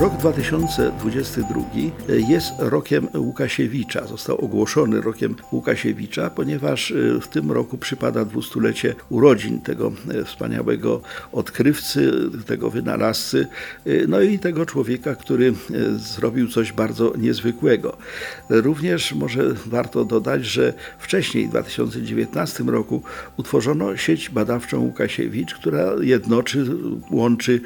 Rok 2022 jest rokiem Łukasiewicza. Został ogłoszony rokiem Łukasiewicza, ponieważ w tym roku przypada dwustulecie urodzin tego wspaniałego odkrywcy, tego wynalazcy, no i tego człowieka, który zrobił coś bardzo niezwykłego. Również może warto dodać, że wcześniej, w 2019 roku, utworzono sieć badawczą Łukasiewicz, która jednoczy, łączy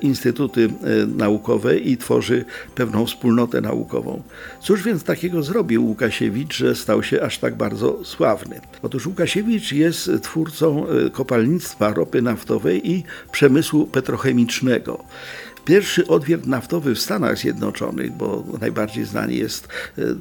instytuty naukowe i tworzy pewną wspólnotę naukową. Cóż więc takiego zrobił Łukasiewicz, że stał się aż tak bardzo sławny? Otóż Łukasiewicz jest twórcą kopalnictwa ropy naftowej i przemysłu petrochemicznego. Pierwszy odwiert naftowy w Stanach Zjednoczonych, bo najbardziej znany jest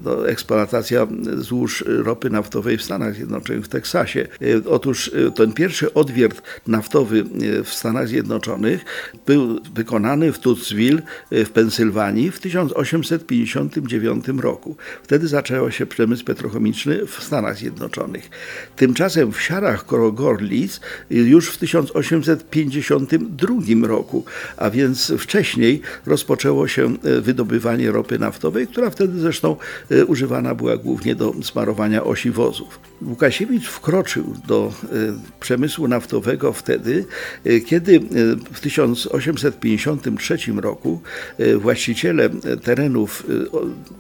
no, eksploatacja złóż ropy naftowej w Stanach Zjednoczonych, w Teksasie. Otóż ten pierwszy odwiert naftowy w Stanach Zjednoczonych był wykonany w Tutsville w Pensylwanii w 1859 roku. Wtedy zaczął się przemysł petrochemiczny w Stanach Zjednoczonych. Tymczasem w Siarach Gorlic już w 1852 roku, a więc wcześniej wcześniej rozpoczęło się wydobywanie ropy naftowej, która wtedy zresztą używana była głównie do smarowania osi wozów. Łukasiewicz wkroczył do przemysłu naftowego wtedy, kiedy w 1853 roku właściciele terenów,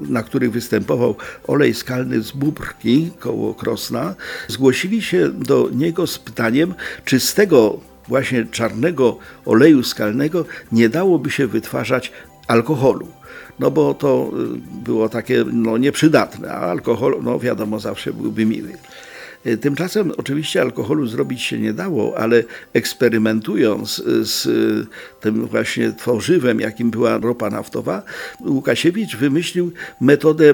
na których występował olej skalny z Bubrki koło Krosna, zgłosili się do niego z pytaniem, czy z tego właśnie czarnego oleju skalnego nie dałoby się wytwarzać alkoholu. No bo to było takie no, nieprzydatne, a alkohol, no wiadomo, zawsze byłby miły. Tymczasem oczywiście alkoholu zrobić się nie dało, ale eksperymentując z tym właśnie tworzywem, jakim była ropa naftowa, Łukasiewicz wymyślił metodę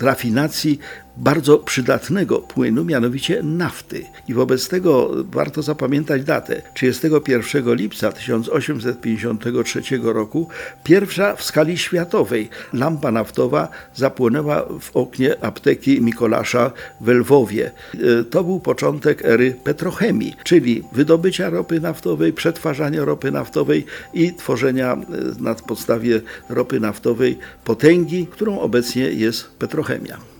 rafinacji bardzo przydatnego płynu, mianowicie nafty. I wobec tego warto zapamiętać datę. 31 lipca 1853 roku pierwsza w skali światowej lampa naftowa zapłonęła w oknie apteki Mikolasza w Lwowie. To był początek ery petrochemii, czyli wydobycia ropy naftowej, przetwarzania ropy naftowej i tworzenia na podstawie ropy naftowej potęgi, którą obecnie jest petrochemia.